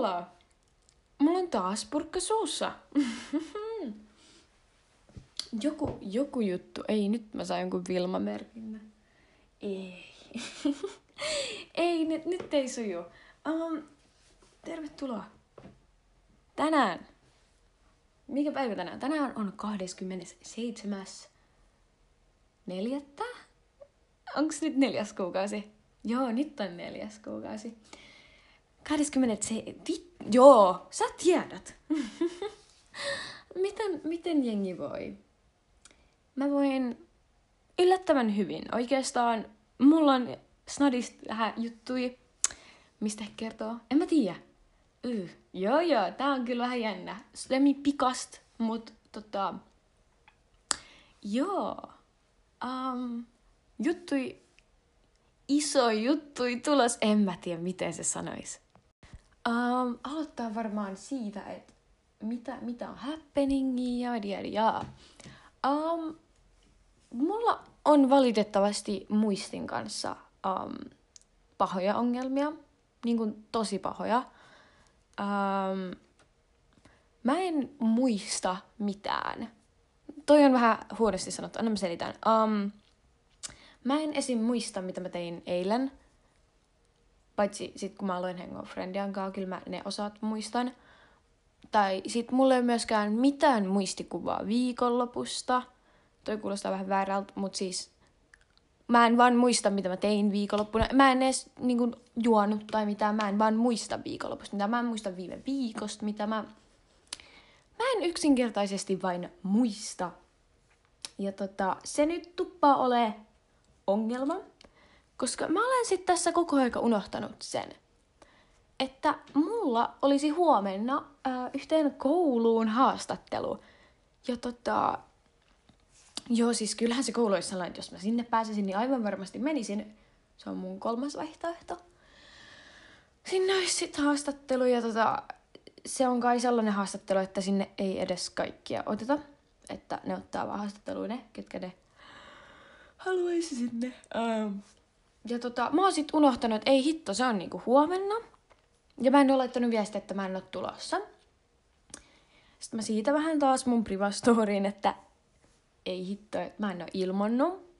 Halla! Mulla on taas purkka suussa. joku, joku juttu. Ei, nyt mä sain jonkun Vilma-merkinnän. Ei. ei, nyt, nyt ei suju. Um, tervetuloa. Tänään. Mikä päivä tänään? Tänään on 27. Neljättä? Onks nyt neljäs kuukausi? Joo, nyt on neljäs kuukausi. 27. Joo, sä tiedät. miten, miten jengi voi? Mä voin yllättävän hyvin. Oikeastaan mulla on snadista vähän juttui. Mistä kertoo? En mä tiedä. Y. Joo joo, tää on kyllä vähän jännä. Semi pikast, mut tota... Joo. Um, juttui iso juttui tulos, en mä tiedä miten se sanois. Um, aloittaa varmaan siitä, että mitä, mitä on happeningia ja ja. Um, mulla on valitettavasti muistin kanssa um, pahoja ongelmia, niin kuin tosi pahoja. Um, mä en muista mitään. Toi on vähän huonosti sanottu, anna mä selitän. Um, mä en esim. muista, mitä mä tein eilen. Paitsi sit kun mä aloin hengoa friendian kanssa, kyllä mä ne osat muistan. Tai sit mulla ei myöskään mitään muistikuvaa viikonlopusta. Toi kuulostaa vähän väärältä, mutta siis mä en vaan muista, mitä mä tein viikonloppuna. Mä en edes niin kuin, juonut tai mitään. Mä en vaan muista viikonlopusta, mitä mä en muista viime viikosta, mitä mä... Mä en yksinkertaisesti vain muista. Ja tota, se nyt tuppaa ole ongelma, koska mä olen sitten tässä koko aika unohtanut sen, että mulla olisi huomenna äh, yhteen kouluun haastattelu. Ja tota, joo siis kyllähän se koulu olisi sellainen, että jos mä sinne pääsisin, niin aivan varmasti menisin. Se on mun kolmas vaihtoehto. Sinne olisi sitten haastattelu ja tota, se on kai sellainen haastattelu, että sinne ei edes kaikkia oteta. Että ne ottaa vaan haastatteluun ne, ketkä ne haluaisi sinne. Um. Ja tota, mä oon sit unohtanut, että ei hitto, se on niinku huomenna. Ja mä en ole laittanut viestiä, että mä en ole tulossa. Sitten mä siitä vähän taas mun privastoriin, että ei hitto, että mä en ole ilmannut.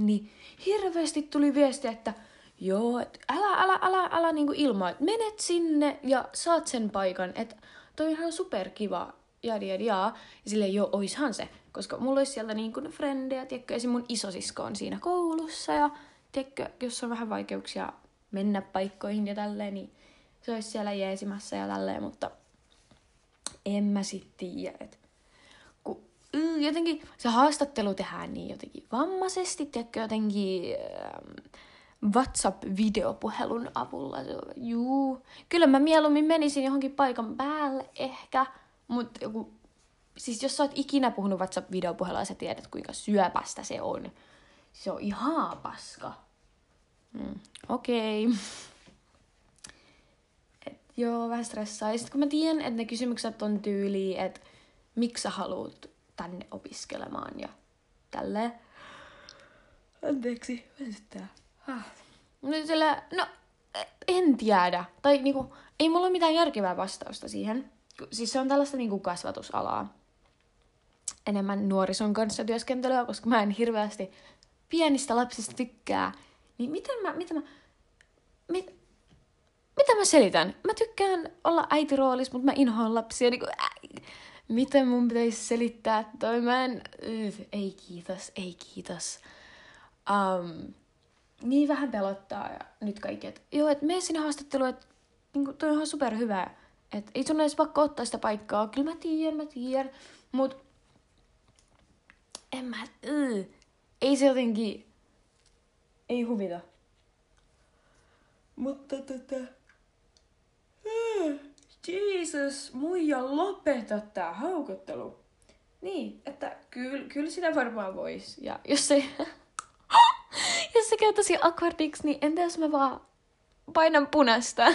Niin hirveästi tuli viesti, että joo, että älä, älä, älä, älä niinku että menet sinne ja saat sen paikan, että toi on ihan superkiva, ja ja ja. Ja silleen, joo, oishan se. Koska mulla olisi sieltä niin kuin frendejä, tiedätkö, esim. mun isosisko on siinä koulussa ja tiedätkö, jos on vähän vaikeuksia mennä paikkoihin ja tälleen, niin se olisi siellä jeesimässä ja tälleen, mutta en mä sit tiedä, että kun mm, jotenkin se haastattelu tehdään niin jotenkin vammaisesti, tiedätkö, jotenkin ähm, WhatsApp-videopuhelun avulla. Juu. Kyllä mä mieluummin menisin johonkin paikan päälle ehkä, mutta joku siis jos sä oot ikinä puhunut WhatsApp-videopuhelua sä tiedät, kuinka syöpästä se on, se on ihan paska. Mm, Okei. Okay. Et joo, vähän stressaa. Ja sit kun mä tiedän, että ne kysymykset on tyyliin, että miksi sä haluut tänne opiskelemaan ja tälleen. Anteeksi, väsyttää. Ah. No, sillä, no, en tiedä. Tai niinku, ei mulla ole mitään järkevää vastausta siihen. Siis se on tällaista niinku kasvatusalaa enemmän nuorison kanssa työskentelyä, koska mä en hirveästi pienistä lapsista tykkää. Niin miten mä, mitä mä, mit, mitä mä selitän? Mä tykkään olla äitiroolissa, mutta mä inhoan lapsia. Niin kuin, äh, miten mun pitäisi selittää toi? Mä en, äh, ei kiitos, ei kiitos. Um, niin vähän pelottaa ja nyt kaikki, että joo, että mene sinne haastatteluun, että niin toi on ihan superhyvä. Että ei sun edes pakko ottaa sitä paikkaa. Kyllä mä tiedän, mä tiedän. Mutta en mä, yy. ei se jotenkin, ei huvita. Mutta tota, Jesus, muija lopeta tää haukottelu. Niin, että kyllä kyl sitä varmaan vois. Ja jos se, jos se käy tosi awkwardiksi, niin entä jos mä vaan painan punasta?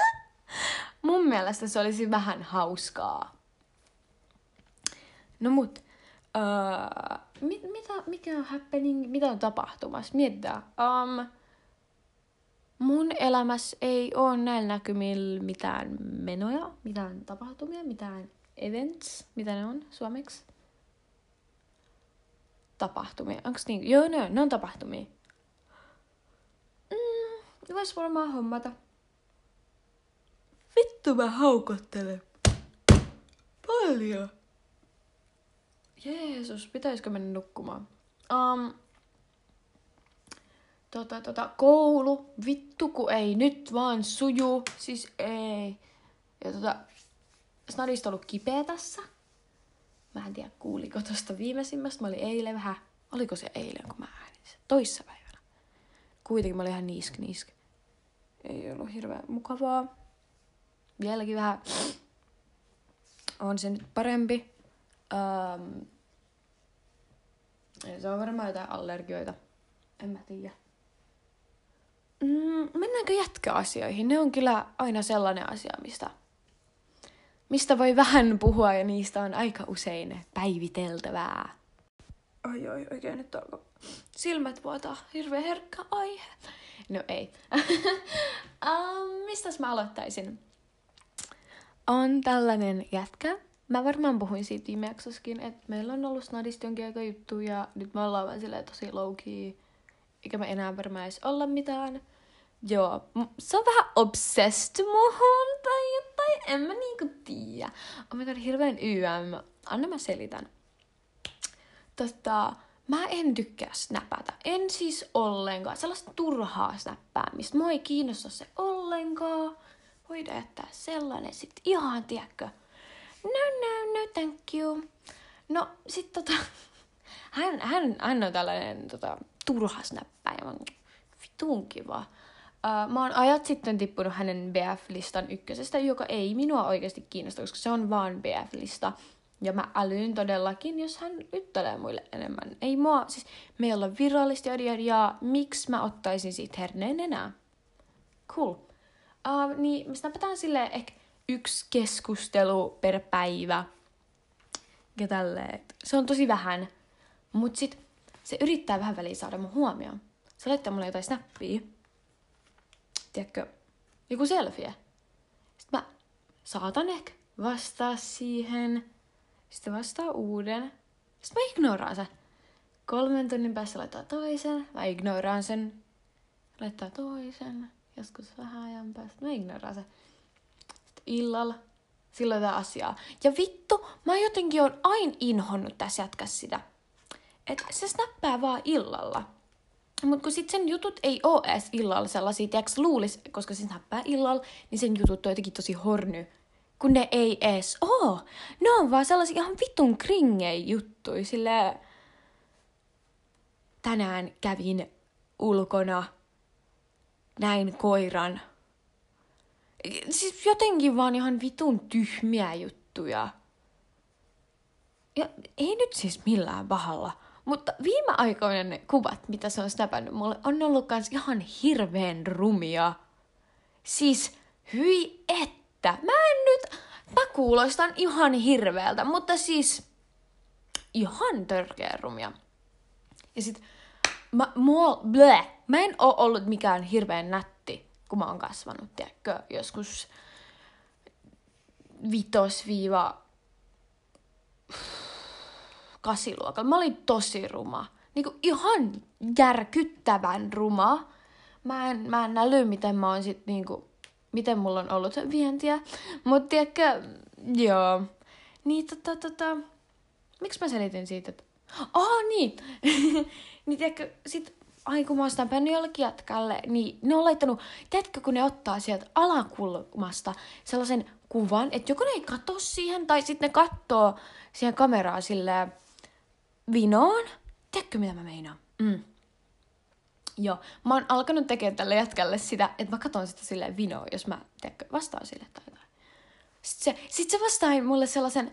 Mun mielestä se olisi vähän hauskaa. No mut, Uh, mit, mitä, mikä on happening, mitä on tapahtumassa? Mietitään. Um, mun elämässä ei ole näillä näkymillä mitään menoja, mitään tapahtumia, mitään events, mitä ne on suomeksi? Tapahtumia. Onks niin? Joo, ne on, ne on tapahtumia. Mm, vois varmaan hommata. Vittu mä haukottelen. Paljon. Jeesus, pitäisikö mennä nukkumaan? Um, tota, tota, koulu, vittu kun ei nyt vaan suju, siis ei. Ja tota, snadista ollut kipeä tässä. Mä en tiedä, kuuliko tosta viimeisimmästä. Mä olin eilen vähän, oliko se eilen, kun mä äänin se? Toissapäivänä. Kuitenkin mä olin ihan niisk niisk. Ei ollut hirveän mukavaa. Vieläkin vähän on se nyt parempi. Um, se on varmaan jotain allergioita. En mä tiedä. Mm, mennäänkö jatkoasioihin? Ne on kyllä aina sellainen asia, mistä, mistä voi vähän puhua ja niistä on aika usein päiviteltävää. Oi oi, oikein nyt onko silmät vuotaa. Hirveä herkkä aihe. No ei. um, mistäs mä aloittaisin? On tällainen jätkä. Mä varmaan puhuin siitä viime jaksossakin, että meillä on ollut snadista jonkin aika juttu ja nyt me ollaan vaan silleen tosi low key. Eikä me enää varmaan edes olla mitään. Joo, se on vähän obsessed muhun tai jotain, en mä niinku tiedä. Oh my god, hirveän YM. Anna mä selitän. Tota, mä en tykkää snapata. En siis ollenkaan. Sellaista turhaa snappäämistä. Mua ei kiinnosta se ollenkaan. Voidaan jättää sellainen sit ihan, tiedätkö? No, no, no, thank you. No, sit tota... Hän, hän, hän on tällainen tota, turha snappäjä. Vitun kiva. Uh, mä oon ajat sitten tippunut hänen BF-listan ykkösestä, joka ei minua oikeasti kiinnosta, koska se on vaan BF-lista. Ja mä älyyn todellakin, jos hän yttelee muille enemmän. Ei mua, siis me ei olla virallista ja, ja miksi mä ottaisin siitä herneen enää? Cool. Uh, niin me snapataan silleen ehkä yksi keskustelu per päivä. Ja tälleen. Se on tosi vähän. Mut sit se yrittää vähän väliin saada mun huomioon. Se laittaa mulle jotain snappia tiedätkö, joku selfie. Sitten mä saatan ehkä vastaa siihen. Sitten vastaa uuden. Sitten mä ignoraan sen. Kolmen tunnin päässä laittaa toisen. Mä ignoraan sen. Laittaa toisen. Joskus vähän ajan päästä. Mä ignoraan sen. Illalla. Silloin tämä asiaa. Ja vittu, mä jotenkin on aina inhonnut tässä jätkässä sitä. Että se snappaa vaan illalla. Mutta kun sitten sen jutut ei ole edes illalla sellaisia, tiedätkö, luulis, koska se näppää illalla, niin sen jutut on jotenkin tosi horny. Kun ne ei edes oo. Ne on vaan sellaisia ihan vitun kringei juttuja. Sille tänään kävin ulkona, näin koiran. Siis jotenkin vaan ihan vitun tyhmiä juttuja. Ja ei nyt siis millään pahalla. Mutta viime aikoina ne kuvat, mitä se on snapannut mulle, on ollut kans ihan hirveän rumia. Siis, hyi että. Mä en nyt, mä kuulostan ihan hirveältä, mutta siis ihan törkeä rumia. Ja sit, mä, mua, bleh, mä en oo ollut mikään hirveän nätti, kun mä oon kasvanut, tiedätkö, joskus vitos viiva kasiluokalla. Mä olin tosi ruma. Niinku ihan järkyttävän ruma. Mä en, mä en äly, miten mä oon sit niinku, miten mulla on ollut vientiä. Mut tiedätkö, joo. Niin tota, tota, miksi mä selitin siitä, että... Ah, niin! niin tiedätkö, sit ai kun mä oon sitä jollekin jatkalle, niin ne on laittanut, tiedätkö, kun ne ottaa sieltä alakulmasta sellaisen kuvan, että joko ne ei katso siihen, tai sitten ne katsoo siihen kameraan silleen, vinoon. Tiedätkö, mitä mä meinaan? Mm. Joo, mä oon alkanut tekemään tälle jätkälle sitä, että mä katson sitä silleen vinoon, jos mä, tiedätkö, vastaan sille tai jotain. Sitten se, sit se vastaa mulle sellaisen,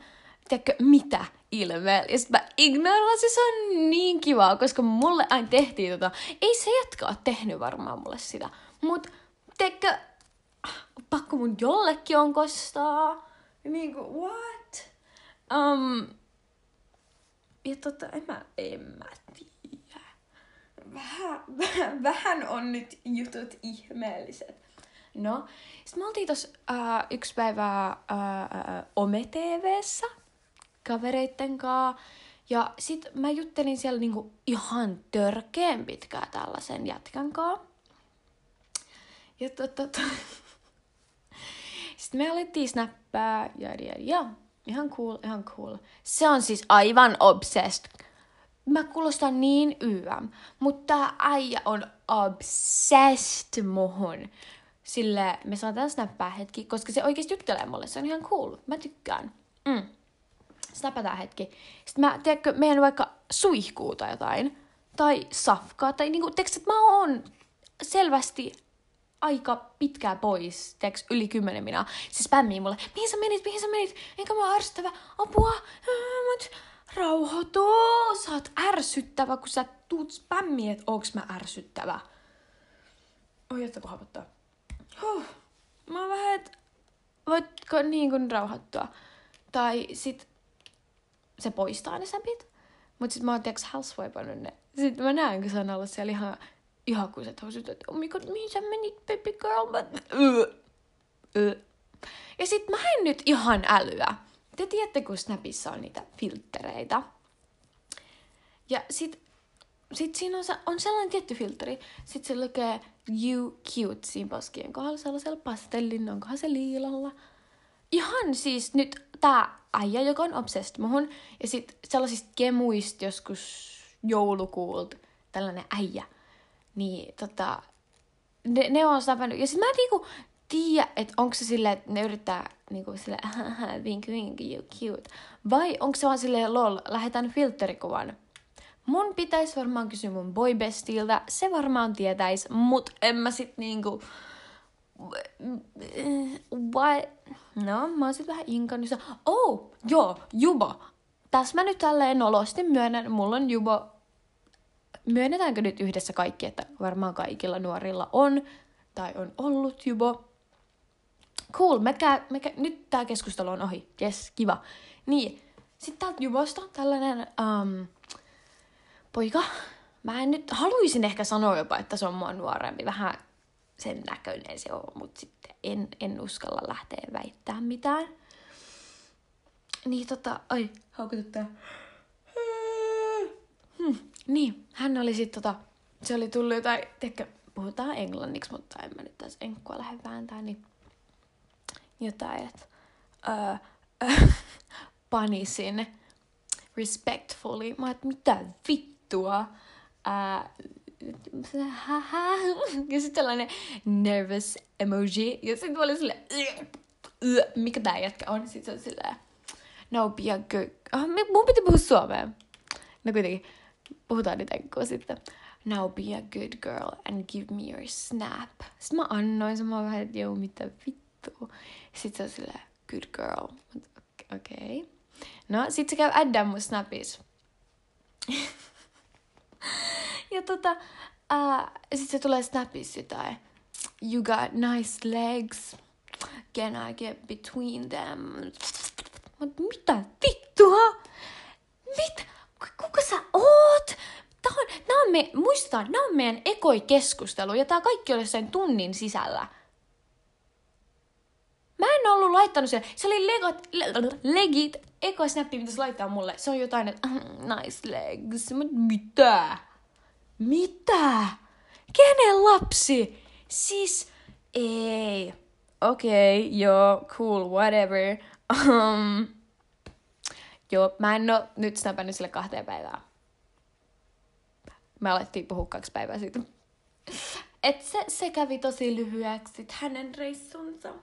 tiedätkö, mitä ilmeen. Ja sitten mä ignorasin, se on niin kivaa, koska mulle aina tehtiin tota. Ei se ole tehnyt varmaan mulle sitä. Mut, tiedätkö, pakko mun jollekin on kostaa. Niinku, what? Um, ja tota, en mä, en mä tiedä. vähän, vähän, vähän on nyt jutut ihmeelliset. No, sitten me oltiin tossa äh, yksi päivä äh, äh, Ome TVssä kavereitten kanssa. Ja sit mä juttelin siellä niinku ihan törkeen pitkää tällaisen jätkän kanssa. Ja tota, to, Sitten me alettiin snappaa ja, ja, ja ihan cool, ihan cool. Se on siis aivan obsessed. Mä kuulostan niin YM, mutta tää äijä on obsessed muhun. Sille me saataan snappaa hetki, koska se oikeesti juttelee mulle. Se on ihan cool. Mä tykkään. Mm. Snapataan hetki. Sitten mä, tiedätkö, meidän vaikka suihkuu tai jotain. Tai safkaa. Tai niinku, tiedätkö, että mä oon selvästi aika pitkää pois, tiedätkö, yli kymmenen minä. Se spämmii mulle, mihin sä menit, mihin sä menit, enkä mä ärsyttävä, apua, mut rauhoitu, sä oot ärsyttävä, kun sä tuut spämmiin, että onks mä ärsyttävä. Oi, että kun. Huh. Mä oon vähän, että voitko niin kuin rauhoittua. Tai sit se poistaa ne säpit. Mut sit mä oon tiiäks housewipeannut ne. Sitten mä näen, kun se on ollut siellä ihan ihakuiset housut, että oh my god, mihin sä menit, baby girl? Mä... Ja sit mä en nyt ihan älyä. Te tiedätte, kun Snapissa on niitä filtreitä. Ja sit, sit siinä on, on sellainen tietty filteri. Sit se lukee You Cute siinä poskien kohdalla sellaisella pastellin, onkohan se liilalla. Ihan siis nyt tää äijä, joka on obsessed muhun. Ja sit sellaisista kemuista joskus joulukuulta tällainen äijä niin tota, ne, ne on säpännyt. Ja sit mä en niinku tiedä, että onko se silleen, että ne yrittää niinku silleen, vink vink, you cute. Vai onko se vaan silleen, lol, lähetän filterikuvan. Mun pitäisi varmaan kysyä mun boybestiltä, se varmaan tietäis, mut en mä sit niinku... What? No, mä oon sit vähän inkannut. Oh, joo, Jubo. Tässä mä nyt tälleen nolosti myönnän, mulla on Jubo myönnetäänkö nyt yhdessä kaikki, että varmaan kaikilla nuorilla on tai on ollut jubo. Cool, me kä- me kä- nyt tämä keskustelu on ohi. Yes, kiva. Niin, sitten täältä jubosta tällainen um, poika. Mä en nyt, haluaisin ehkä sanoa jopa, että se on mua nuorempi. Vähän sen näköinen se on, mutta sitten en, en uskalla lähteä väittämään mitään. Niin tota, ai, haukututtaa. Hmm. Niin, hän oli sitten tota, se oli tullut jotain, tiedätkö, puhutaan englanniksi, mutta en mä nyt tässä enkkua lähde vääntää, niin jotain, että öö, panisin respectfully. Mä että mitä vittua? Ää, ja sitten tällainen nervous emoji. Ja sitten oli sille, mikä tää jätkä on? Sitten se on silleen, no be a good... Oh, mun piti puhua suomea. No kuitenkin puhutaan nyt enkkua sitten. Now be a good girl and give me your snap. Sitten mä annoin sen, mä oon vähän, että joo, mitä vittu. Sitten se on silleen, good girl. Okei. Okay. No, sit se käy addaa mun snapis. ja tota, uh, sit se tulee snapissa jotain. You got nice legs. Can I get between them? Mut mitä vittua? Mitä? kuka sä oot? Tää on, nää on me, muistetaan, nämä on meidän ekoi keskustelu ja tää kaikki oli sen tunnin sisällä. Mä en ollut laittanut sen. Se oli legot, le, legit eko snappi, mitä se laittaa mulle. Se on jotain, että nice legs. Mut mitä? Mitä? Kenen lapsi? Siis, ei. Okei, okay, joo, cool, whatever. Um, Joo, mä en oo nyt snapannut sille kahteen päivään. Me alettiin puhua kaksi päivää siitä. Et se, se kävi tosi lyhyeksi, hänen reissunsa.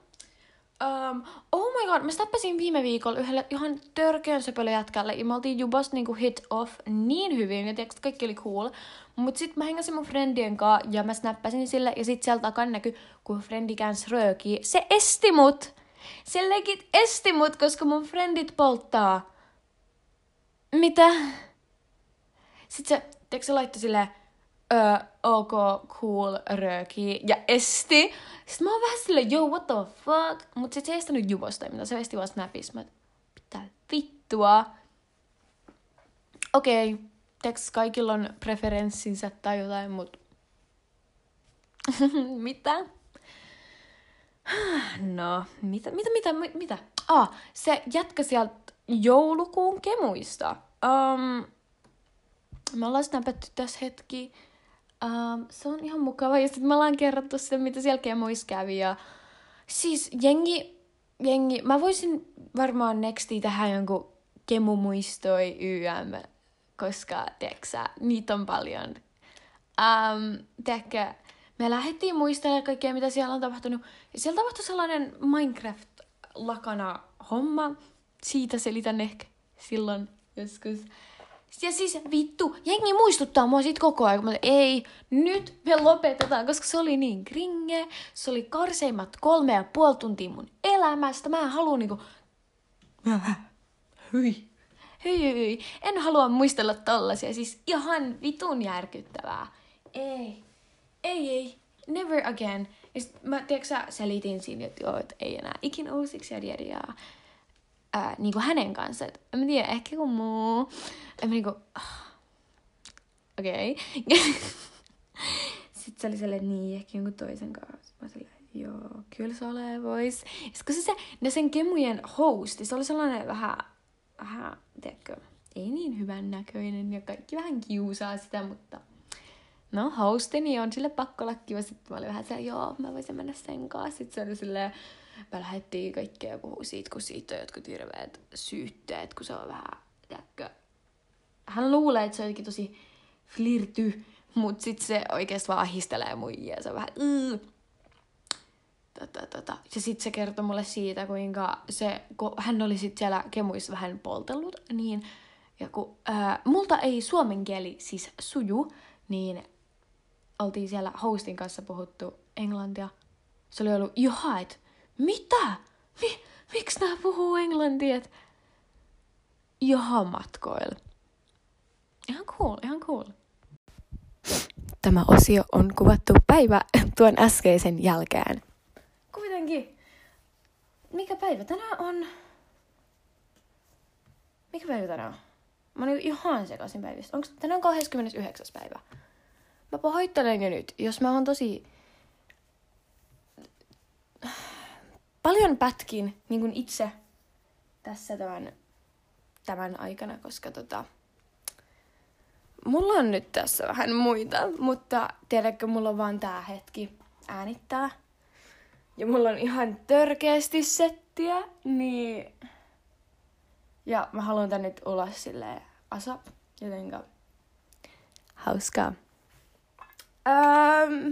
Um, oh my god, mä snappasin viime viikolla yhdelle ihan törkeän söpölle jätkälle ja me oltiin jubast niinku hit off niin hyvin ja tiiäks, kaikki oli cool. Mut sit mä hengäsin mun friendien kanssa ja mä snappasin sille ja sit sieltä takan näky, kun friendi käänsi röökiä. Se esti mut! Se legit esti mut, koska mun friendit polttaa mitä? Sitten se, teekö se laittoi silleen, öö, ok, cool, rööki ja esti. Sitten mä oon vähän silleen, yo, what the fuck? Mut sit se ei estänyt juvosta, mitä se esti vaan snapissa. Mä, mitä vittua? Okei, okay. Tiedätkö, kaikilla on preferenssinsä tai jotain, mutta... mitä? No, mitä, mitä, mitä, mitä? Ah, se jätkä sieltä joulukuun kemuista. Um, me ollaan snapattu tässä hetki. Um, se on ihan mukava. Ja sitten me ollaan kerrottu sitä, mitä siellä kemuissa kävi. Ja siis jengi, jengi, mä voisin varmaan nexti tähän jonkun kemumuistoi YM, koska, tiedätkö niitä on paljon. Um, tiedätkö, me lähdettiin muistelemaan kaikkea, mitä siellä on tapahtunut. Ja siellä tapahtui sellainen Minecraft-lakana homma. Siitä selitän ehkä silloin joskus. Ja siis vittu, jengi muistuttaa mua siitä koko ajan, mutta ei, nyt me lopetetaan, koska se oli niin kringe, se oli karseimmat kolme ja puoli tuntia mun elämästä, mä en halua niinku... Hyi. Hyi, hyi. En halua muistella tollasia, siis ihan vitun järkyttävää. Ei, ei, ei, never again. Ja sit mä, tiedätkö sä, selitin siinä, että joo, että ei enää ikinä uusiksi ja ää, niin kuin hänen kanssa. Et, en mä tiedä, ehkä kun muu. En mä niinku, ah. okei. Okay. Sitten se oli silleen, niin, ehkä jonkun toisen kanssa. Mä silleen, joo, kyllä se ole vois. Kun se, se, ne sen kemujen hosti, se oli sellainen vähän, vähän, tiedätkö, ei niin hyvän näköinen ja kaikki vähän kiusaa sitä, mutta no hostini on sille pakko olla kiva. Sitten mä olin vähän se, joo, mä voisin mennä sen kanssa. Sitten se oli silleen, me lähdettiin kaikkea puhua siitä, kun siitä on jotkut hirveät syytteet, kun se on vähän, tiedätkö, hän luulee, että se on jotenkin tosi flirty, mutta sitten se oikeasti vaan ahistelee muijia se on vähän, mm. tota, tota. Ja sitten se kertoi mulle siitä, kuinka se, kun hän oli sitten siellä kemuissa vähän poltellut, niin ja kun ää, multa ei suomen kieli siis suju, niin oltiin siellä hostin kanssa puhuttu englantia. Se oli ollut, jaha, et mitä? Mi- miksi nää puhuu englantia? Et jaha matkoil. Ihan cool, ihan cool. Tämä osio on kuvattu päivä tuon äskeisen jälkeen. Kuitenkin, mikä päivä tänään on? Mikä päivä tänään on? Mä oon ihan sekaisin päivistä. Onko tänään 29. päivä? Mä pahoittelen jo nyt, jos mä oon tosi... Paljon pätkin niin kuin itse tässä tämän, tämän aikana, koska tota... Mulla on nyt tässä vähän muita, mutta tiedätkö, mulla on vaan tää hetki äänittää. Ja mulla on ihan törkeästi settiä, niin... Ja mä haluan tän nyt ulos silleen asap, jotenka hauskaa. Ähm,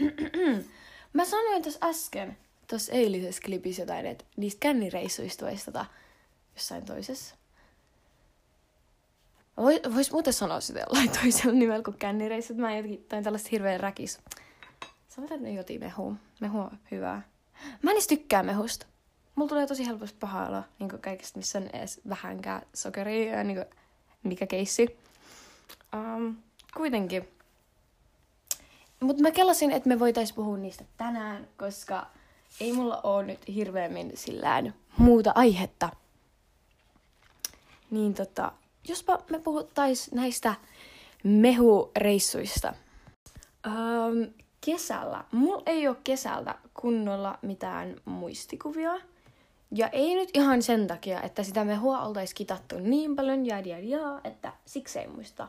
mä sanoin tuossa äsken, tuossa eilisessä klipissä jotain, että niistä kännireissuista voisi tota jossain toisessa. Vois, vois muuten sanoa sitä jollain toisella nimellä kuin kännireissut. Mä jotenkin tain tällaista hirveän räkis. Sanotaan, että ne joti mehua. Mehu on hyvää. Mä en tykkää mehusta. Mulla tulee tosi helposti paha olo niin kaikesta, missä on edes vähänkään sokeria, niin kuin, mikä keissi. Um, kuitenkin mutta mä kelasin, että me voitais puhua niistä tänään, koska ei mulla ole nyt hirveämmin sillään muuta aihetta. Niin tota, jospa me puhuttais näistä mehureissuista. Um, kesällä. Mulla ei ole kesältä kunnolla mitään muistikuvia. Ja ei nyt ihan sen takia, että sitä mehua oltais kitattu niin paljon ja, ja, ja että siksi ei muista.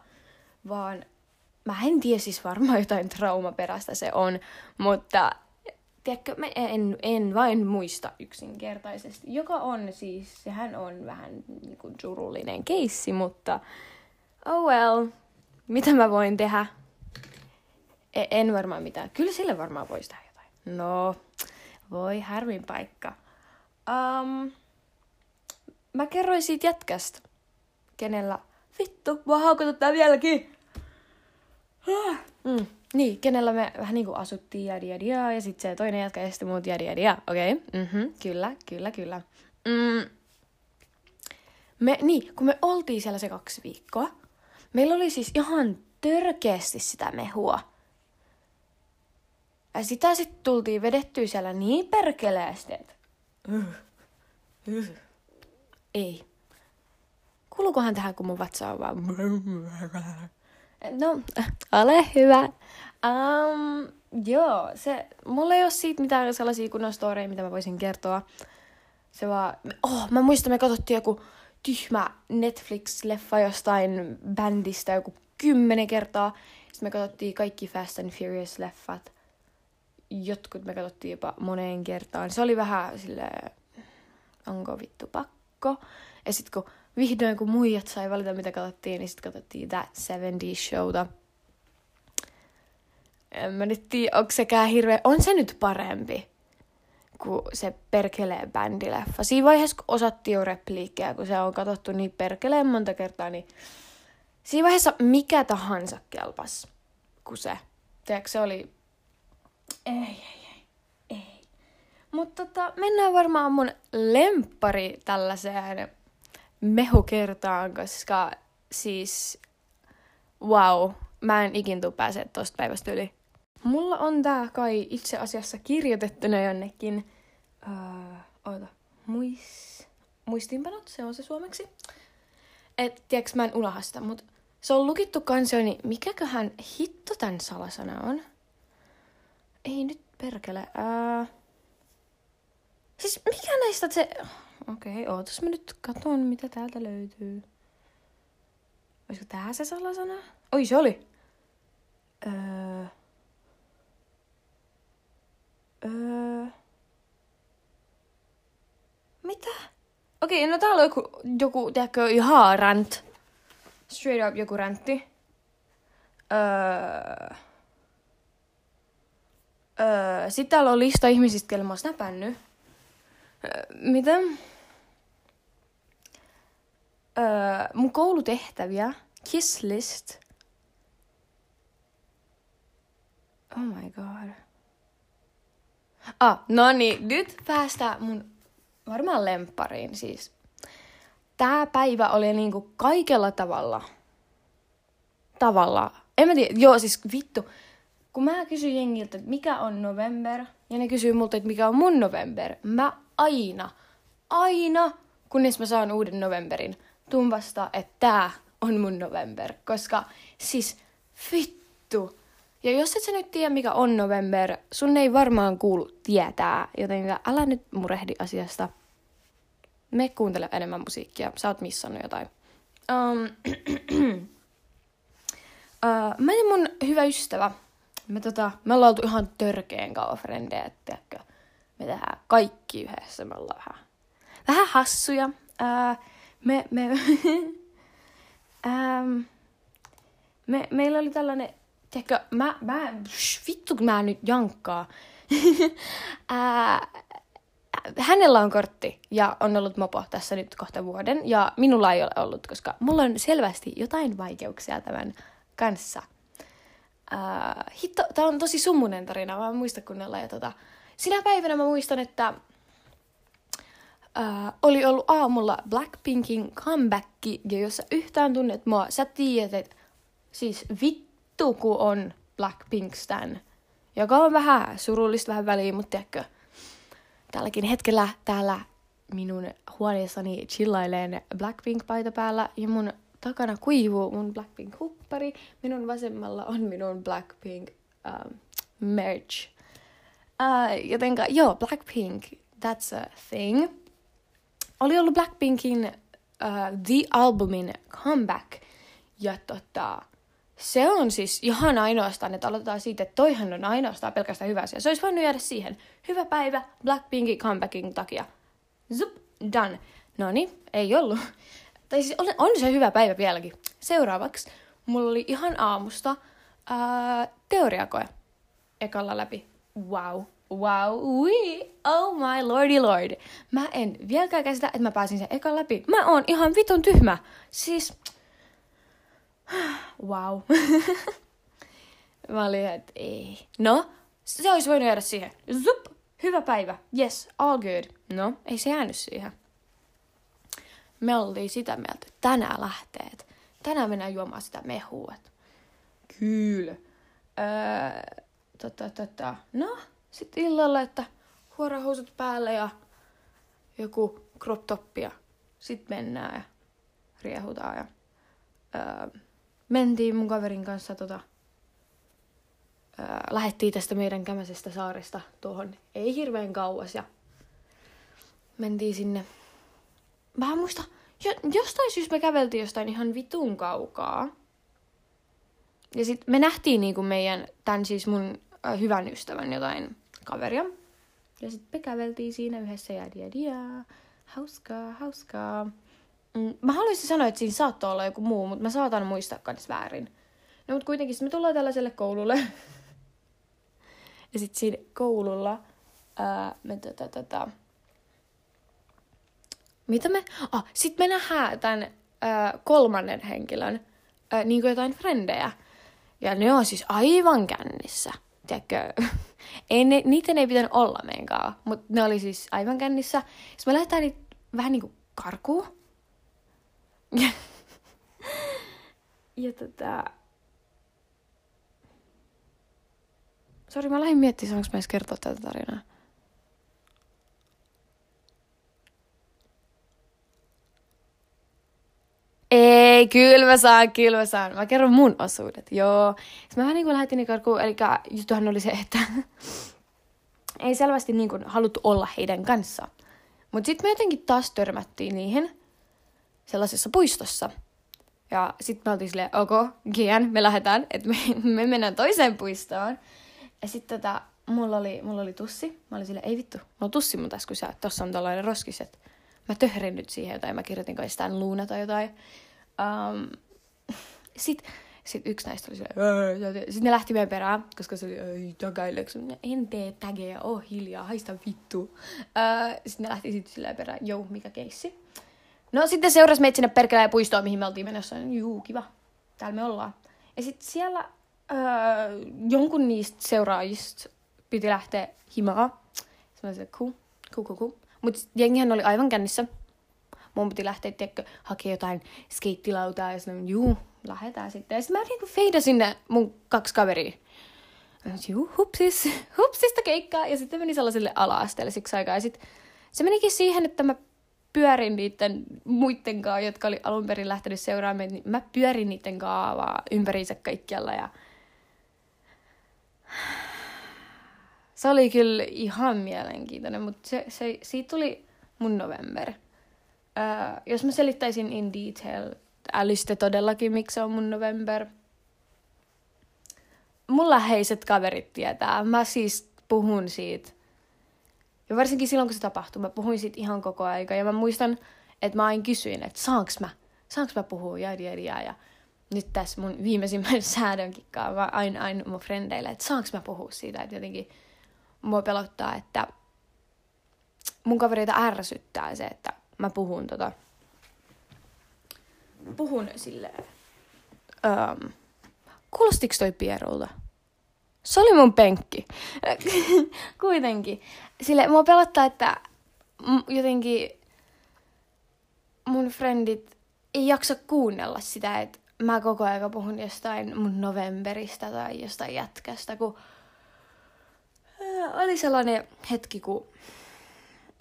Vaan mä en tiedä siis varmaan jotain traumaperäistä se on, mutta tiedätkö, mä en, en vain muista yksinkertaisesti, joka on siis, sehän on vähän niin kuin surullinen keissi, mutta oh well, mitä mä voin tehdä? E- en varmaan mitään. Kyllä sille varmaan voisi tehdä jotain. No, voi harmin paikka. Um, mä kerroin siitä jätkästä, kenellä vittu, mua haukutetaan vieläkin. Mm. Niin, kenellä me vähän niin kuin asuttiin ja dia, dia ja sitten se toinen jatka ja sitten muut ja dia. Okei, okay. mm-hmm. kyllä, kyllä, kyllä. Mm. Me, niin, kun me oltiin siellä se kaksi viikkoa, meillä oli siis ihan törkeästi sitä mehua. Ja sitä sitten tultiin vedettyä siellä niin perkeleesti, että... Ei. Kuuluukohan tähän, kun mun vatsa on vaan... No, ole hyvä. Um, joo, se, mulla ei ole siitä mitään sellaisia kunnon mitä mä voisin kertoa. Se vaan, oh, mä muistan, me katsottiin joku tyhmä Netflix-leffa jostain bändistä joku kymmenen kertaa. Sitten me katsottiin kaikki Fast and Furious-leffat. Jotkut me katsottiin jopa moneen kertaan. Se oli vähän sille onko vittu pakko. Ja sitten kun vihdoin kun muijat sai valita mitä katsottiin, niin sitten katsottiin That 70 Showta. En mä nyt tiedä, onko sekään hirveä... On se nyt parempi kuin se perkelee bändileffa. Siinä vaiheessa, kun osattiin jo repliikkejä, kun se on katsottu niin perkeleen monta kertaa, niin siinä vaiheessa mikä tahansa kelpas kuin se. Tiedätkö, se oli... Ei, ei, ei, ei. Mutta tota, mennään varmaan mun lempari tällaiseen mehukertaan, koska siis wow, mä en ikin tuu pääse tosta päivästä yli. Mulla on tää kai itse asiassa kirjoitettuna jonnekin. Uh, oota, muis... muistiinpanot, se on se suomeksi. Et tiiäks mä en unohda sitä, mut se on lukittu kansioni, niin mikäköhän hitto tän salasana on? Ei nyt perkele. Uh... Siis mikä näistä se... Okei, okay, ootas mä nyt katon, mitä täältä löytyy. Olisiko tää se salasana? Oi, se oli. Öö... Öö... Mitä? Okei, okay, no täällä on joku, joku tiedätkö, ihan rant. Straight up joku räntti. Öö... Öö, sitten täällä on lista ihmisistä, kelle mä oon. Öö, mitä? Öö, mun koulutehtäviä. Kiss list. Oh my god. Ah, no niin, nyt päästään mun varmaan lemppariin siis. Tää päivä oli niinku kaikella tavalla. Tavalla. En mä tiedä, joo siis vittu. Kun mä kysyin jengiltä, että mikä on November, ja ne kysyy multa, että mikä on mun November, mä aina, aina, kunnes mä saan uuden Novemberin, tuun vasta, että tää on mun November. Koska siis vittu, ja jos et sä nyt tiedä, mikä on November, sun ei varmaan kuulu tietää, joten älä nyt murehdi asiasta. Me kuuntele enemmän musiikkia, sä oot missannut jotain. Um, uh, mä ja mun hyvä ystävä, me, tota, me ollaan oltu ihan törkeen kauan frendejä, tiedätkö? Me tehdään kaikki yhdessä, me ollaan vähän, vähän hassuja. Uh, me, me, um, me, meillä oli tällainen Tiedätkö, mä, mä, vittu kun mä nyt jankkaa. Ää, hänellä on kortti ja on ollut mopo tässä nyt kohta vuoden ja minulla ei ole ollut, koska mulla on selvästi jotain vaikeuksia tämän kanssa. Ää, hitto, tää on tosi summunen tarina, mä muista kunnolla. Ja tota, sinä päivänä mä muistan, että ää, oli ollut aamulla Blackpinkin comeback, ja jos sä yhtään tunnet mua, sä tiedät, että siis vittu kun on Blackpink Stan, joka on vähän surullista vähän väliin, mutta tiedätkö, tälläkin hetkellä täällä minun huoneessani chillaileen Blackpink-paita päällä ja mun takana kuivuu mun Blackpink-huppari. Minun vasemmalla on minun Blackpink um, merch. Uh, jotenka, joo, Blackpink, that's a thing. Oli ollut Blackpinkin uh, The Albumin comeback. Ja tota, se on siis ihan ainoastaan, että aloitetaan siitä, että toihan on ainoastaan pelkästään hyvä asia. Se olisi voinut jäädä siihen. Hyvä päivä Blackpinkin comebackin takia. Zup, done. No niin, ei ollut. Tai siis on, on se hyvä päivä vieläkin. Seuraavaksi mulla oli ihan aamusta ää, teoriakoe ekalla läpi. Wow, wow, ui, oh my lordy lord. Mä en vieläkään käsitä, että mä pääsin sen ekan läpi. Mä oon ihan vitun tyhmä. Siis, wow. mä olin, että ei. No, se olisi voinut jäädä siihen. Zup, hyvä päivä. Yes, all good. No, ei se jäänyt siihen. Me oltiin sitä mieltä, että tänään lähtee. Tänään mennään juomaan sitä mehua. Kyllä. Öö, tota, tota. No, sitten illalla, että huorahousut päälle ja joku crop top ja sit mennään ja riehutaan. Ja, öö, mentiin mun kaverin kanssa tota, öö, lähettiin tästä meidän kämäisestä saaresta tuohon ei hirveän kauas ja mentiin sinne. Mä muista, jo, jostain syystä me käveltiin jostain ihan vitun kaukaa. Ja sitten me nähtiin niinku meidän, tämän siis mun äh, hyvän ystävän jotain kaveria. Ja sitten me käveltiin siinä yhdessä ja dia dia. Hauskaa, hauskaa. Mm, mä haluaisin sanoa, että siinä saattoi olla joku muu, mutta mä saatan muistaa kans väärin. No mutta kuitenkin me tullaan tällaiselle koululle. ja sitten siinä koululla ää, me tätä, tätä, mitä me... Ah, sitten me nähdään tämän ää, kolmannen henkilön ää, niin kuin jotain frendejä. Ja ne on siis aivan kännissä. Tiedätkö? ei ne, niiden ei pitänyt olla meidän mutta ne oli siis aivan kännissä. Sitten me lähdetään niitä vähän niin kuin karkuun. Ja, ja tota... Sori, mä lähdin miettimään, saanko mä edes kertoa tätä tarinaa. Ei, kyllä mä saan, kyllä mä saan. Mä kerron mun osuudet, joo. Sitten mä vähän niin kuin lähetin karkuun, eli juttuhan oli se, että ei selvästi niin kuin haluttu olla heidän kanssa. Mutta sitten me jotenkin taas törmättiin niihin sellaisessa puistossa. Ja sitten me oltiin silleen, ok, Gian, me lähdetään, että me, me mennään toiseen puistoon. Ja sitten tota, mulla oli, mulla oli tussi. Mä olin silleen, ei vittu, mulla on tussi mun taskussa, tossa on tällainen roskis, että mä töhrin nyt siihen jotain, mä kirjoitin kai sitä luuna tai jotain. Um, Sitten sit yksi näistä oli silleen, sitten ne lähti meidän perään, koska se oli, ei tagaileksi. En tee tägejä, oo hiljaa, haista vittu. Uh, sitten ne lähti sitten silleen perään, joo, mikä keissi. No sitten seurasi meitä sinne perkeleen puistoon, mihin me oltiin menossa. Juu, kiva, täällä me ollaan. Ja sitten siellä uh, jonkun niistä seuraajista piti lähteä himaa. Sitten cool, cool, cool, cool. Mutta jengihän oli aivan kännissä mun piti lähteä tiedätkö, hakea jotain skeittilautaa ja sanoin, juu, lähdetään sitten. Ja sitten mä niinku feidasin ne mun kaksi kaveria. Juu, hupsis, hupsista keikkaa. Ja sitten meni sellaiselle ala-asteelle siksi aikaa. Ja sitten se menikin siihen, että mä pyörin niiden muiden kanssa, jotka oli alun perin lähtenyt seuraamaan, niin mä pyörin niiden kaavaa ympäriinsä kaikkialla ja se oli kyllä ihan mielenkiintoinen, mutta se, se, siitä tuli mun November. Uh, jos mä selittäisin in detail, älyste todellakin, miksi se on mun November. Mun läheiset kaverit tietää. Mä siis puhun siitä. Ja varsinkin silloin, kun se tapahtui, mä puhuin siitä ihan koko aika. Ja mä muistan, että mä aina kysyin, että saanko mä, saanko mä puhua, ja, ja, ja, ja. Nyt tässä mun viimeisimmän säädönkin kanssa, mä aina, aina mun frendeille, että saanko mä puhua siitä, että jotenkin mua pelottaa, että mun kavereita ärsyttää se, että mä puhun tota, puhun silleen, um, kuulostiko toi Pierolta? Se oli mun penkki. Kuitenkin. Sille mua pelottaa, että jotenkin mun frendit ei jaksa kuunnella sitä, että mä koko ajan puhun jostain mun novemberista tai jostain jätkästä, kun oli sellainen hetki, kun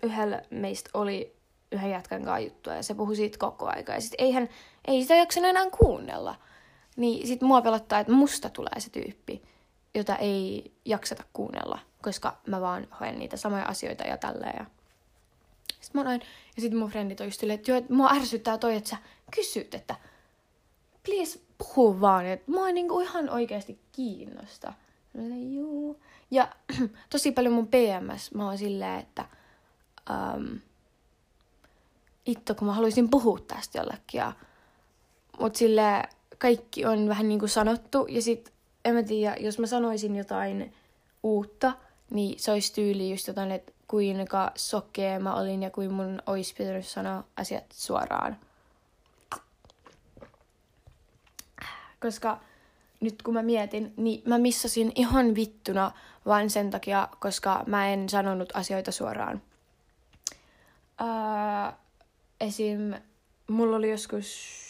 yhdellä meistä oli yhden jätkän kanssa juttua ja se puhui siitä koko aika. Ja sit eihän, ei sitä jaksa enää kuunnella. Niin sit mua pelottaa, että musta tulee se tyyppi, jota ei jakseta kuunnella, koska mä vaan hoen niitä samoja asioita ja tälleen. Ja... Sitten mä noin, ja sitten mun frendit on just silleen, että, joo, että mua ärsyttää toi, että sä kysyt, että please puhu vaan, että mua ei niinku ihan oikeasti kiinnosta. Juu. Ja tosi paljon mun PMS, mä oon silleen, että um, itto, kun mä haluaisin puhua tästä jollekin. Ja, mut sille kaikki on vähän niin kuin sanottu. Ja sit, en mä tiedä, jos mä sanoisin jotain uutta, niin se olisi tyyli just jotain, että kuinka sokea mä olin ja kuin mun olisi pitänyt sanoa asiat suoraan. Koska nyt kun mä mietin, niin mä missasin ihan vittuna vain sen takia, koska mä en sanonut asioita suoraan. Uh, esim. mulla oli joskus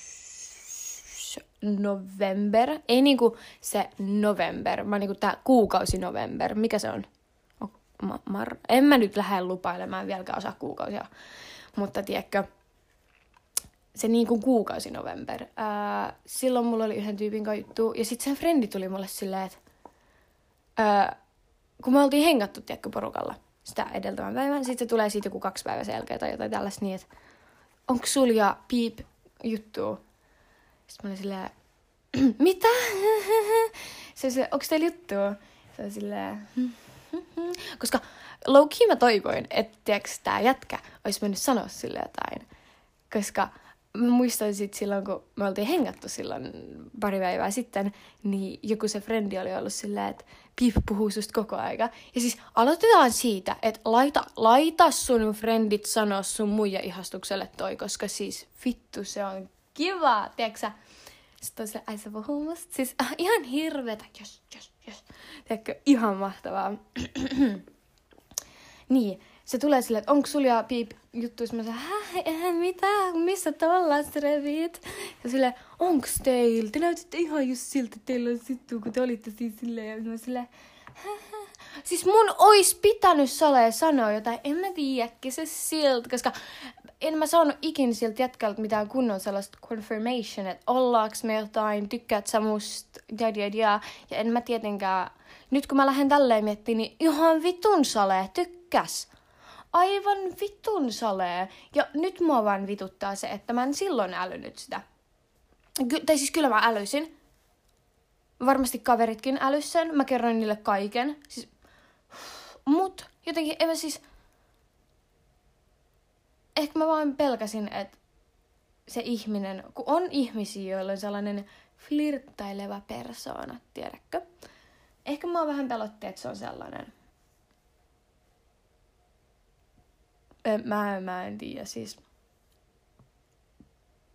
november, ei niinku se november, vaan niinku tää kuukausi november. Mikä se on? Ma- mar- en mä nyt lähde lupailemaan vieläkään osaa kuukausia. Mutta tiedätkö, se niin kuin kuukausi November. Ää, silloin mulla oli yhden tyypin kanssa juttu, ja sitten sen frendi tuli mulle silleen, että kun me oltiin hengattu, tiedätkö, porukalla sitä edeltävän päivän, sitten tulee siitä joku kaksi päivää sen jälkeen tai jotain tällaista niin, että onko sul ja piip juttu? Sitten mä olin silleen, mitä? se silleen, onko teillä juttu? Se on silleen, koska low mä toivoin, että tää jätkä olisi mennyt sanoa sille jotain. Koska mä muistan sit silloin, kun me oltiin hengattu silloin pari päivää sitten, niin joku se frendi oli ollut silleen, että Pip puhuu susta koko aika. Ja siis aloitetaan siitä, että laita, laita sun frendit sanoa sun muija ihastukselle toi, koska siis vittu se on kiva, tiedätkö Sitten on se, ai se puhuu musta. Siis äh, ihan hirveetä, jos, jos, jos. Tiedätkö, ihan mahtavaa. niin, se tulee silleen, että onko sulla ja piip juttu, mä sanoin, häh, mitä, missä tollas revit? Ja sille, onks teillä? Te näytitte ihan just siltä, teillä on sittu, kun te olitte siis silleen, ja mä silleen, Siis mun ois pitänyt Sale sanoa jotain, en mä tiedä, se siltä, koska en mä saanut ikin siltä jätkältä mitään kunnon sellaista confirmation, että ollaaks me jotain, tykkäät sä musta, ja, ja, ja. ja en mä tietenkään, nyt kun mä lähden tälleen miettimään, niin ihan vitun Sale, tykkäs aivan vitun salee. Ja nyt mua vaan vituttaa se, että mä en silloin älynyt sitä. Ky- tai siis kyllä mä älysin. Varmasti kaveritkin älys sen. Mä kerroin niille kaiken. Siis... Mut jotenkin, en mä siis... Ehkä mä vaan pelkäsin, että se ihminen, kun on ihmisiä, joilla on sellainen flirttaileva persoona, tiedätkö? Ehkä mä vähän pelotti, että se on sellainen. En, mä, mä en tiedä siis.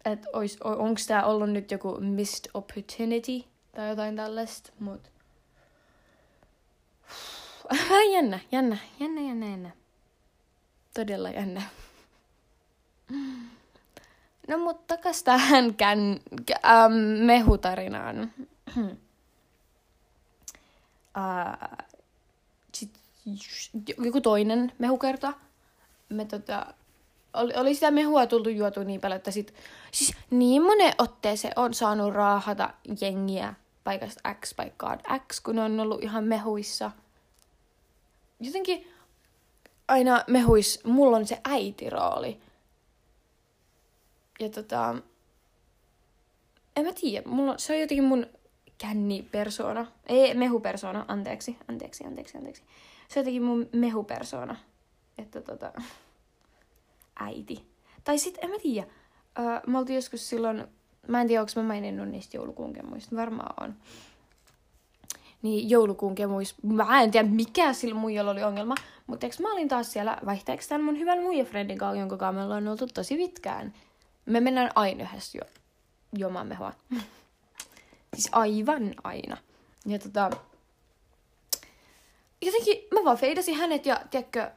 Että onko tämä ollut nyt joku missed opportunity tai jotain tällaista, mut... Jännä, jännä, jännä, jännä, jännä. Todella jännä. No mutta takas tähän kän, ähm, mehutarinaan. uh, sit, joku toinen mehukerta me tota, oli, oli sitä mehua tultu juotu niin paljon, että sit, siis niin monen otteeseen on saanut raahata jengiä paikasta X paikkaan X, kun on ollut ihan mehuissa. Jotenkin aina mehuis, mulla on se äitirooli. Ja tota, en mä tiedä, mulla, se on jotenkin mun känni-persona. Ei, mehupersona, anteeksi, anteeksi, anteeksi, anteeksi. Se on jotenkin mun mehupersona että tota, äiti. Tai sitten, en mä tiedä, mä oltiin joskus silloin, mä en tiedä, onko mä maininnut niistä joulukuun kemuista, varmaan on. Niin joulukuun kemuista, mä en tiedä mikä sillä muijalla oli ongelma, mutta eikö mä olin taas siellä vaihteeksi tämän mun hyvän muijafriendin kanssa, jonka kanssa me ollaan oltu tosi pitkään. Me mennään aina yhdessä jo, juomaan mehua. siis aivan aina. Ja tota, jotenkin mä vaan feidasin hänet ja, tiedätkö,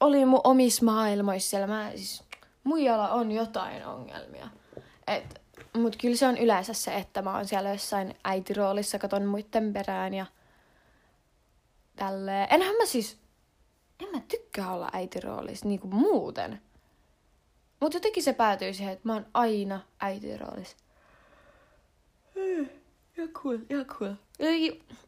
oli mun omissa maailmoissa siellä. Mä, siis, muijalla on jotain ongelmia. Et, mut kyllä se on yleensä se, että mä oon siellä jossain äitiroolissa, katon muiden perään ja tälleen. Enhän mä siis, en mä tykkää olla äitiroolissa niinku muuten. Mut jotenkin se päätyy siihen, että mä oon aina äitiroolissa. Ja cool, ja cool.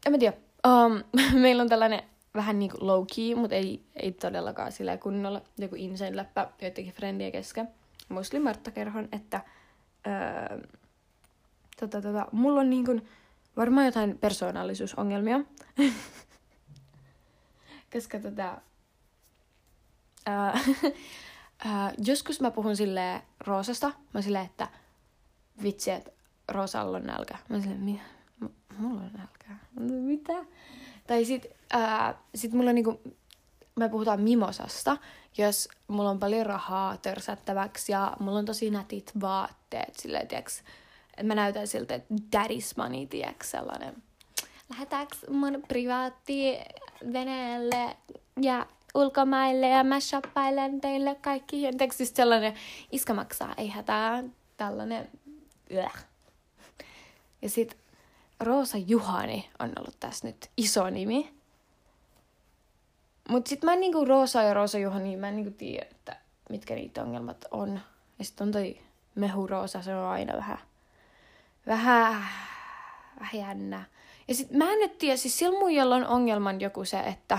En mä tiedä. Um, meillä on tällainen vähän niin kuin low key, mutta ei, ei todellakaan sillä kunnolla joku insane läppä joidenkin friendien kesken. Muistelin Martta Kerhon, että öö, tota, tota, mulla on niin kuin, varmaan jotain persoonallisuusongelmia. Koska tota, öö, öö, joskus mä puhun sille Roosasta, mä silleen, että vitsi, että Roosalla on nälkä. Mä silleen, mitä? Mulla on nälkä. Mitä? Tai sit, ää, sit mulla niinku, me puhutaan mimosasta, jos mulla on paljon rahaa törsättäväksi ja mulla on tosi nätit vaatteet, silleen, tiiäks, mä näytän siltä, että daddy's money, tiiäks, sellainen. Lähetäänkö mun privaatti veneelle ja ulkomaille ja mä shoppailen teille kaikki. Ja siis sellainen, iska maksaa, ei hätää, tällainen. Ja sit Roosa Juhani on ollut tässä nyt iso nimi. Mut sit mä en niinku Roosa ja Roosa Juhani, mä en niinku tiedä, että mitkä niitä ongelmat on. Ja sitten on toi mehuroosa, se on aina vähän, vähän, vähän jännä. Ja sit mä en nyt tiedä, siis sillä muijalla on ongelman joku se, että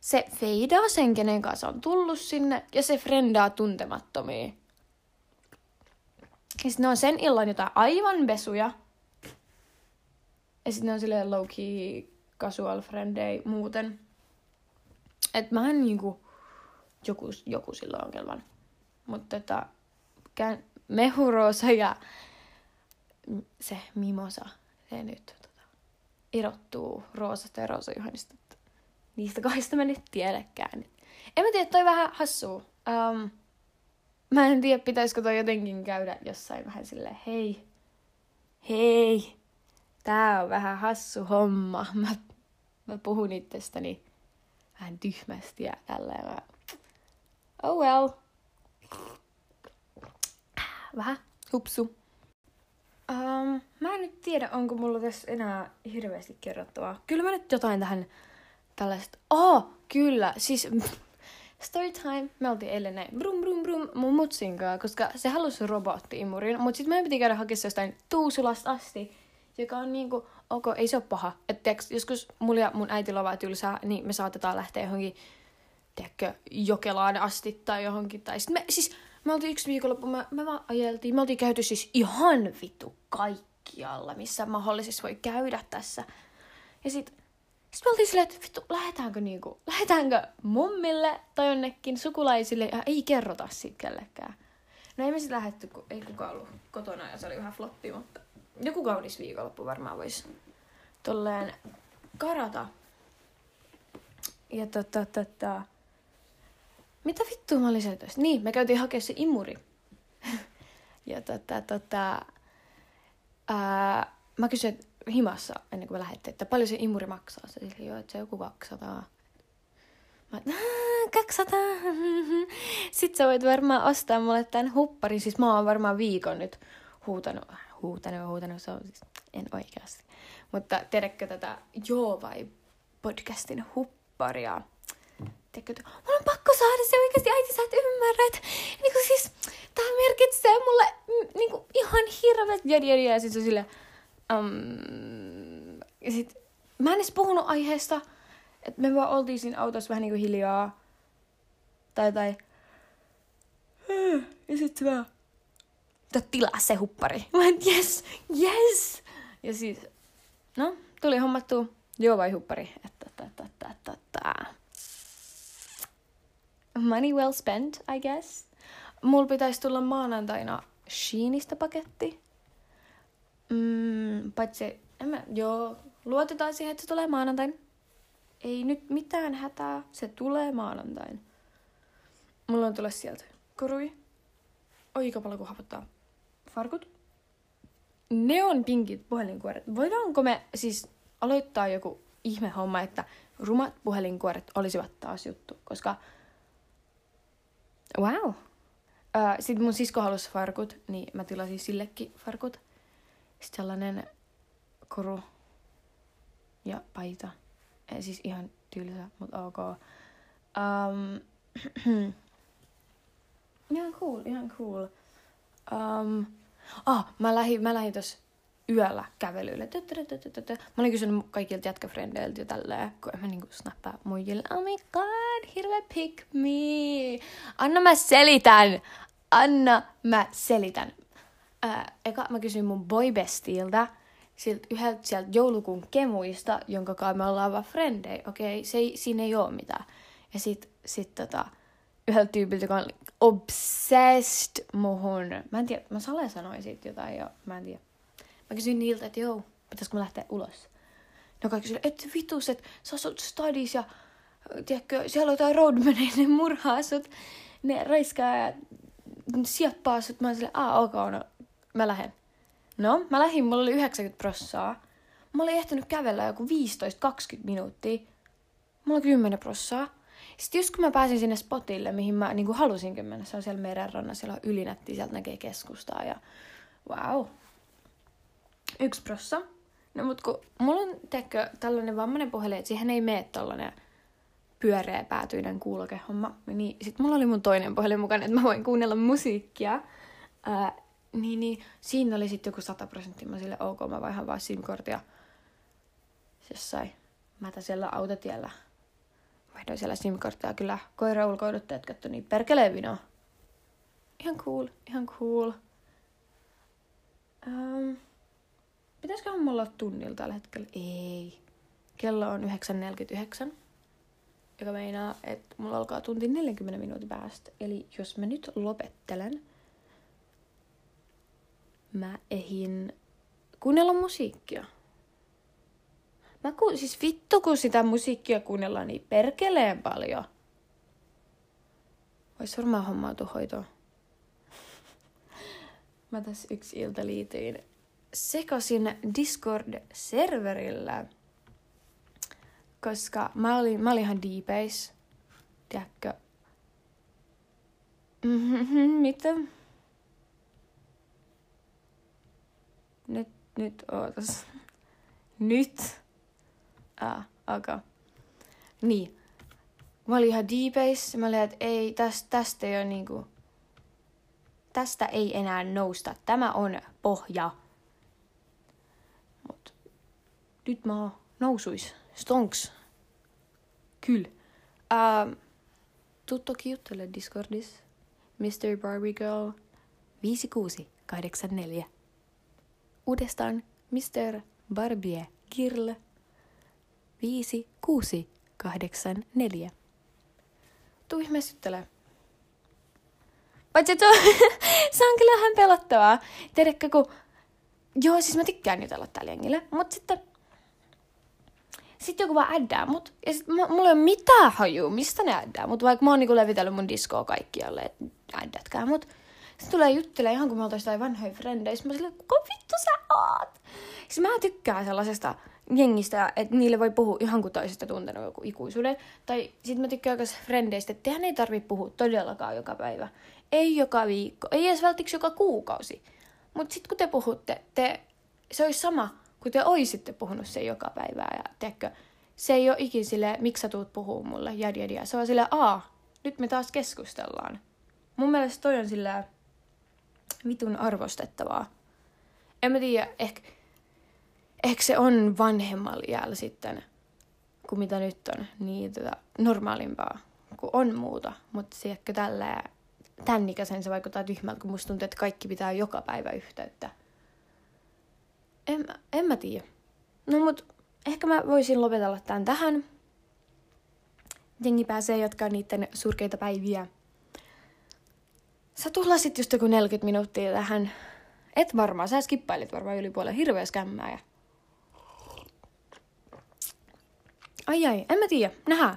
se feidaa sen, kenen kanssa on tullut sinne, ja se frendaa tuntemattomia. Ja sitten ne on sen illan jotain aivan besuja. Ja sitten ne on silleen low-key casual friendei muuten. Et mä en niinku, joku, joku silloin ongelman. Mutta tota, kään, mehuroosa ja se mimosa, se nyt tota, erottuu roosasta ja roosajuhanista. Niistä kahdesta mä nyt tiedäkään. En mä tiedä, toi vähän hassuu. Um, mä en tiedä, pitäisikö toi jotenkin käydä jossain vähän silleen, hei, hei, tää on vähän hassu homma. Mä, mä puhun itsestäni vähän tyhmästi ja tälleen. Mä... Oh well. Vähän hupsu. Um, mä en nyt tiedä, onko mulla tässä enää hirveästi kerrottavaa. Kyllä mä nyt jotain tähän tällaista... Oh, kyllä. Siis story time. Me oltiin eilen näin brum brum brum mun mutsin kanssa, koska se halusi robotti-imurin. Mutta sitten meidän piti käydä hakemaan jostain Tuusulasta asti, joka on niinku, ok, ei se ole paha. Että joskus mulla ja mun äiti lovaa tylsää, niin me saatetaan lähteä johonkin, tiedätkö, Jokelaan asti tai johonkin. Tai sit me, siis me oltiin yksi viikonloppu, me, me vaan ajeltiin, me oltiin käyty siis ihan vitu kaikkialla, missä mahdollisesti voi käydä tässä. Ja sit sitten me oltiin silleen, että vittu, lähdetäänkö niinku, lähdetäänkö mummille tai jonnekin sukulaisille ja ei kerrota siitä kellekään. No ei me sitten lähdetty, kun ei kukaan ollut kotona ja se oli vähän floppi, mutta joku kaunis viikonloppu varmaan voisi tolleen karata. Ja tota, tota, mitä vittua mä olin sieltä? Niin, me käytiin hakemaan se imuri. ja tota, tota, ää, mä kysyin, himassa ennen kuin me lähdettiin, että paljon se imuri maksaa. Se oli jo, että se joku 200. Mä 200. Sitten sä voit varmaan ostaa mulle tämän hupparin. Siis mä oon varmaan viikon nyt huutanut, huutanut, huutanut, se on siis, en oikeasti. Mutta tiedätkö tätä Joo vai podcastin hupparia? Tiedätkö, että mun on pakko saada se oikeasti, äiti sä et ymmärrä, että niin kuin siis, tää merkitsee mulle niin kuin ihan hirveet ja, ja, ja, ja sit se on silleen, Um, ja sit, mä en edes puhunut aiheesta, että me vaan oltiin siinä autossa vähän niinku hiljaa. Tai tai. Ja sit se vaan, tilaa se huppari. Mä en, yes, yes! Ja siis, no, tuli hommattu joo vai huppari. Että, että, että, että, että, että. Money well spent, I guess. Mulla pitäisi tulla maanantaina Sheenistä paketti. Mm, paitsi, en mä, joo, luotetaan siihen, että se tulee maanantain. Ei nyt mitään hätää, se tulee maanantain. Mulla on tulla sieltä korui. Oika paljon kun hapottaa. Farkut. Neon pinkit puhelinkuoret. Voidaanko me siis aloittaa joku ihme homma, että rumat puhelinkuoret olisivat taas juttu, koska wow. Sitten mun sisko halusi farkut, niin mä tilasin sillekin farkut. Sitten sellainen koru ja paita. Ei siis ihan tylsä, mutta ok. Um, ihan cool, ihan cool. Um, oh, mä lähdin, mä lähdin tossa yöllä kävelylle. Mä olin kysynyt kaikilta jätkäfrendeiltä ja tälleen, kun mä niinku snappaa muijille. Oh my god, hirveä pick me. Anna mä selitän. Anna mä selitän ää, eka mä kysyin mun boybestiltä, siltä yhdeltä sieltä joulukuun kemuista, jonka kanssa me ollaan vaan frendei, okei, okay, siinä ei oo mitään. Ja sit, sit tota, yhdeltä tyypiltä, joka on obsessed muhun. Mä en tiedä, mä sale sanoin siitä jotain jo, mä en tiedä. Mä kysyin niiltä, että joo, pitäisikö mä lähteä ulos. No kaikki sille, että vitus, että sä asut stadis ja tiedätkö, siellä on jotain roadmaneja, ne murhaa sut, ne raiskaa ja sieppaa sut. Mä oon silleen, aa, ok, no mä lähden. No, mä lähdin, mulla oli 90 prossaa. Mä olin ehtinyt kävellä joku 15-20 minuuttia. Mulla oli 10 prossaa. Sitten just kun mä pääsin sinne spotille, mihin mä niin halusinkin mennä, se on siellä merenrannan, siellä on ylinätti, sieltä näkee keskustaa ja wow. Yksi prossa. No mut kun mulla on, teekö, tällainen vammainen puhelin, että siihen ei mene tällainen pyöreä päätyinen kuulokehomma. Niin sit mulla oli mun toinen puhelin mukana, että mä voin kuunnella musiikkia. Ää, niin, niin siinä oli sitten joku 100 prosenttia. Mä sille ok, mä vaihan vaan SIM-kortia mätä siellä autotiellä. Vaihdoin siellä SIM-korttia. Kyllä koira ulkoiduttajat katso niin perkeleen. Ihan cool, ihan cool. Um, pitäisikö mulla olla tunnilla tällä hetkellä? Ei. Kello on 9.49, joka meinaa, että mulla alkaa tunti 40 minuutin päästä. Eli jos mä nyt lopettelen, mä ehin kuunnella musiikkia. Mä ku, siis vittu, kun sitä musiikkia kuunnellaan niin perkeleen paljon. Vois varmaan hommautu hoitoon. Mä tässä yksi ilta liityin sekasin Discord-serverillä, koska mä olin, mä olin ihan deepeis. Tiedätkö? Mm-hmm, mitä? Nyt, nyt ootas. Nyt. Ah, okay. Niin. Mä olin ihan deepeis. Mä olin, että ei, tästä, tästä ei ole niinku... Tästä ei enää nousta. Tämä on pohja. Mut nyt mä nousuis. Stonks. Kyllä. Uh, tuu toki juttele Discordissa. Mr. Barbie Girl 5684. Uudestaan Mr. Barbie Girl 5684. Tuu ihmeessä juttele. Paitsi, että se on kyllä vähän pelottavaa. Tiedätkö, kun... Joo, siis mä tykkään jutella tällä jengille, mutta sitten... Sitten joku vaan äddää mut. Ja sit mä, mulla ei ole mitään hajua, mistä ne äddää mut. Vaikka mä oon niinku levitellyt mun diskoa kaikkialle, että äddätkää mut. Sitten tulee juttelemaan ihan kuin me oltaisiin jotain vanhoja frendejä. Sitten mä silleen, kuka vittu sä oot? Siis mä tykkään sellaisesta jengistä, että niille voi puhua ihan kuin toisesta tuntenut joku ikuisuuden. Tai sitten mä tykkään myös frendeistä, että tehän ei tarvitse puhua todellakaan joka päivä. Ei joka viikko, ei edes välttämättä joka kuukausi. Mutta sitten kun te puhutte, te, se olisi sama, kun te oisitte puhunut sen joka päivä. Ja teekö, se ei ole ikin sille, miksi sä tuut puhuu mulle, jad, jad, jad. Se on sille, aa, nyt me taas keskustellaan. Mun mielestä toi on sillä vitun arvostettavaa. En mä tiedä, ehkä, ehkä se on vanhemmalla jäällä sitten, kuin mitä nyt on, niin tota, normaalimpaa, kun on muuta. Mutta ehkä tällä tämän ikäisen se vaikuttaa tyhmältä, kun musta tuntuu, että kaikki pitää joka päivä yhteyttä. En, en mä tiedä. No mut ehkä mä voisin lopetella tämän tähän. Jengi pääsee jatkaa niiden surkeita päiviä. Sä tuhlasit just joku 40 minuuttia tähän. Et varmaan, sä skippailit varmaan yli puolen hirveä skämmää. Ja... Ai ai, en mä tiedä. Nähdään.